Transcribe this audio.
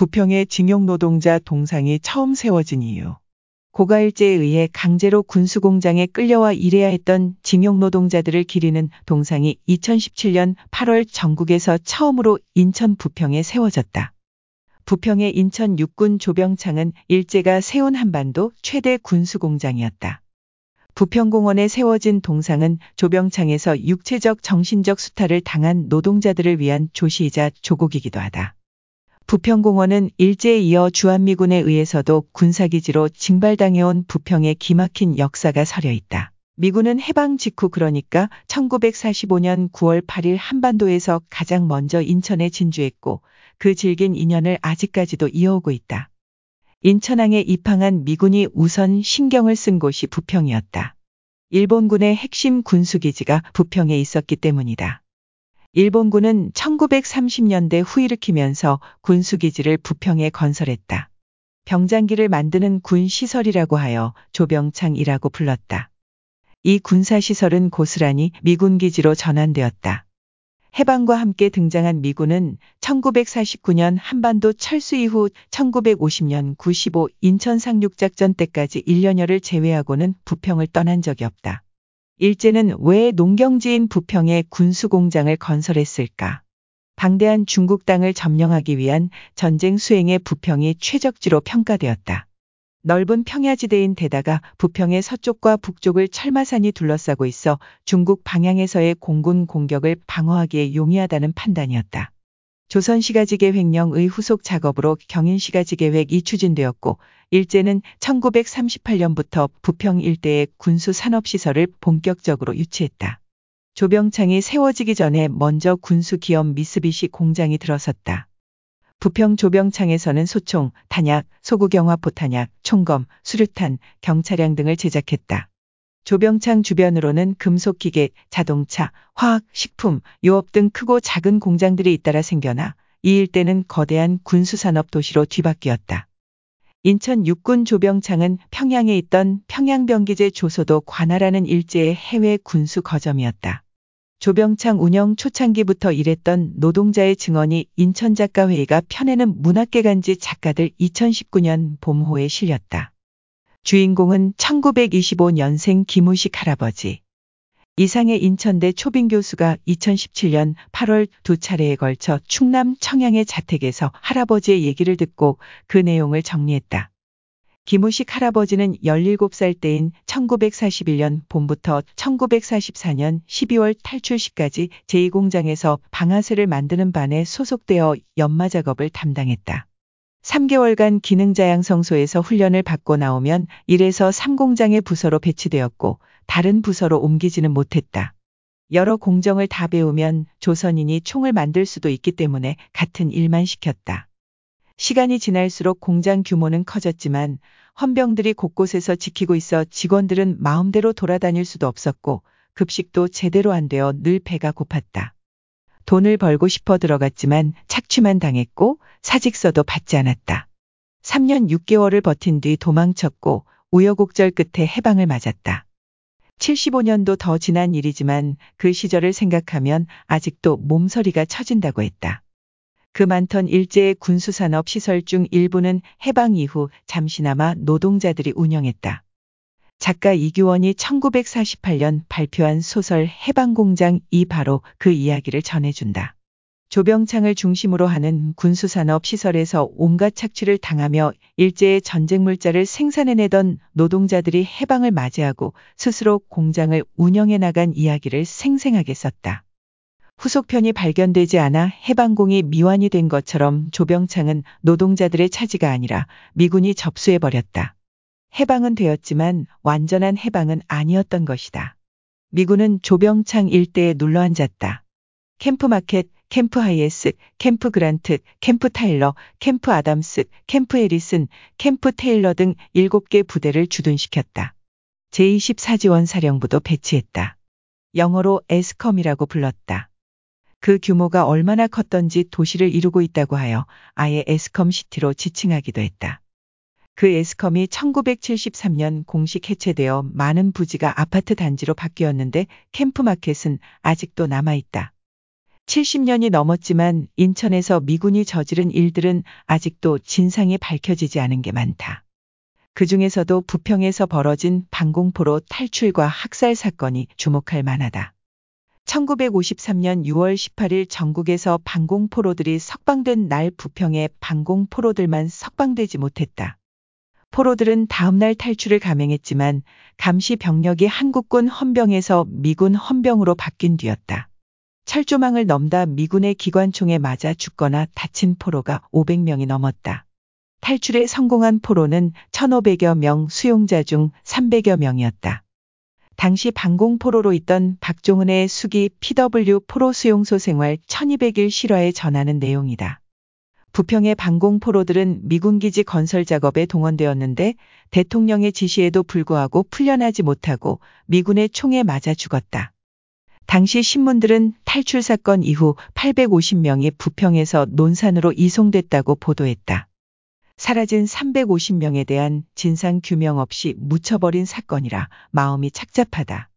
부평의 징용 노동자 동상이 처음 세워진 이유. 고가일제에 의해 강제로 군수공장에 끌려와 일해야 했던 징용 노동자들을 기리는 동상이 2017년 8월 전국에서 처음으로 인천 부평에 세워졌다. 부평의 인천 육군 조병창은 일제가 세운 한반도 최대 군수공장이었다. 부평공원에 세워진 동상은 조병창에서 육체적 정신적 수탈을 당한 노동자들을 위한 조시이자 조곡이기도 하다. 부평공원은 일제에 이어 주한미군에 의해서도 군사기지로 징발당해온 부평의 기막힌 역사가 서려 있다. 미군은 해방 직후 그러니까 1945년 9월 8일 한반도에서 가장 먼저 인천에 진주했고 그 질긴 인연을 아직까지도 이어오고 있다. 인천항에 입항한 미군이 우선 신경을 쓴 곳이 부평이었다. 일본군의 핵심 군수기지가 부평에 있었기 때문이다. 일본군은 1930년대 후일으키면서 군수기지를 부평에 건설했다. 병장기를 만드는 군 시설이라고 하여 조병창이라고 불렀다. 이 군사시설은 고스란히 미군 기지로 전환되었다. 해방과 함께 등장한 미군은 1949년 한반도 철수 이후 1950년 95 인천 상륙작전 때까지 1년여를 제외하고는 부평을 떠난 적이 없다. 일제는 왜 농경지인 부평에 군수공장을 건설했을까? 방대한 중국 땅을 점령하기 위한 전쟁 수행의 부평이 최적지로 평가되었다. 넓은 평야지대인 데다가 부평의 서쪽과 북쪽을 철마산이 둘러싸고 있어 중국 방향에서의 공군 공격을 방어하기에 용이하다는 판단이었다. 조선시가지 횡령의 후속 작업으로 경인시가지 계획이 추진되었고 일제는 1938년부터 부평 일대의 군수 산업시설을 본격적으로 유치했다. 조병창이 세워지기 전에 먼저 군수 기업 미쓰비시 공장이 들어섰다. 부평 조병창에서는 소총, 탄약, 소구경화 포탄약, 총검, 수류탄, 경차량 등을 제작했다. 조병창 주변으로는 금속기계, 자동차, 화학, 식품, 유업 등 크고 작은 공장들이 잇따라 생겨나 이 일대는 거대한 군수산업 도시로 뒤바뀌었다. 인천 육군 조병창은 평양에 있던 평양병기제 조소도 관할하는 일제의 해외 군수 거점이었다. 조병창 운영 초창기부터 일했던 노동자의 증언이 인천작가회의가 펴내는 문학계간지 작가들 2019년 봄호에 실렸다. 주인공은 1925년생 김우식 할아버지. 이상의 인천대 초빙 교수가 2017년 8월 두 차례에 걸쳐 충남 청양의 자택에서 할아버지의 얘기를 듣고 그 내용을 정리했다. 김우식 할아버지는 17살 때인 1941년 봄부터 1944년 12월 탈출 시까지 제2공장에서 방아쇠를 만드는 반에 소속되어 연마 작업을 담당했다. 3개월간 기능자양성소에서 훈련을 받고 나오면 1에서 3공장의 부서로 배치되었고 다른 부서로 옮기지는 못했다. 여러 공정을 다 배우면 조선인이 총을 만들 수도 있기 때문에 같은 일만 시켰다. 시간이 지날수록 공장 규모는 커졌지만 헌병들이 곳곳에서 지키고 있어 직원들은 마음대로 돌아다닐 수도 없었고 급식도 제대로 안 되어 늘 배가 고팠다. 돈을 벌고 싶어 들어갔지만 착취만 당했고 사직서도 받지 않았다. 3년 6개월을 버틴 뒤 도망쳤고 우여곡절 끝에 해방을 맞았다. 75년도 더 지난 일이지만 그 시절을 생각하면 아직도 몸서리가 처진다고 했다. 그 많던 일제의 군수산업 시설 중 일부는 해방 이후 잠시나마 노동자들이 운영했다. 작가 이규원이 1948년 발표한 소설 해방공장 이 바로 그 이야기를 전해준다. 조병창을 중심으로 하는 군수산업 시설에서 온갖 착취를 당하며 일제의 전쟁 물자를 생산해내던 노동자들이 해방을 맞이하고 스스로 공장을 운영해 나간 이야기를 생생하게 썼다. 후속편이 발견되지 않아 해방공이 미완이 된 것처럼 조병창은 노동자들의 차지가 아니라 미군이 접수해버렸다. 해방은 되었지만 완전한 해방은 아니었던 것이다. 미군은 조병창 일대에 눌러 앉았다. 캠프마켓, 캠프 하이에스, 캠프 그란트, 캠프 타일러, 캠프 아담스, 캠프 해리슨, 캠프 테일러 등 7개 부대를 주둔시켰다. 제24지원 사령부도 배치했다. 영어로 에스컴이라고 불렀다. 그 규모가 얼마나 컸던지 도시를 이루고 있다고 하여 아예 에스컴 시티로 지칭하기도 했다. 그 에스컴이 1973년 공식 해체되어 많은 부지가 아파트 단지로 바뀌었는데 캠프마켓은 아직도 남아있다. 70년이 넘었지만 인천에서 미군이 저지른 일들은 아직도 진상이 밝혀지지 않은 게 많다. 그 중에서도 부평에서 벌어진 방공포로 탈출과 학살 사건이 주목할 만하다. 1953년 6월 18일 전국에서 방공포로들이 석방된 날 부평의 방공포로들만 석방되지 못했다. 포로들은 다음날 탈출을 감행했지만 감시 병력이 한국군 헌병에서 미군 헌병으로 바뀐 뒤였다. 철조망을 넘다 미군의 기관총에 맞아 죽거나 다친 포로가 500명이 넘었다. 탈출에 성공한 포로는 1,500여 명, 수용자 중 300여 명이었다. 당시 방공포로로 있던 박종은의 수기 PW 포로 수용소 생활 1200일 실화에 전하는 내용이다. 부평의 방공포로들은 미군기지 건설 작업에 동원되었는데 대통령의 지시에도 불구하고 풀려나지 못하고 미군의 총에 맞아 죽었다. 당시 신문들은 탈출 사건 이후 850명이 부평에서 논산으로 이송됐다고 보도했다. 사라진 350명에 대한 진상 규명 없이 묻혀버린 사건이라 마음이 착잡하다.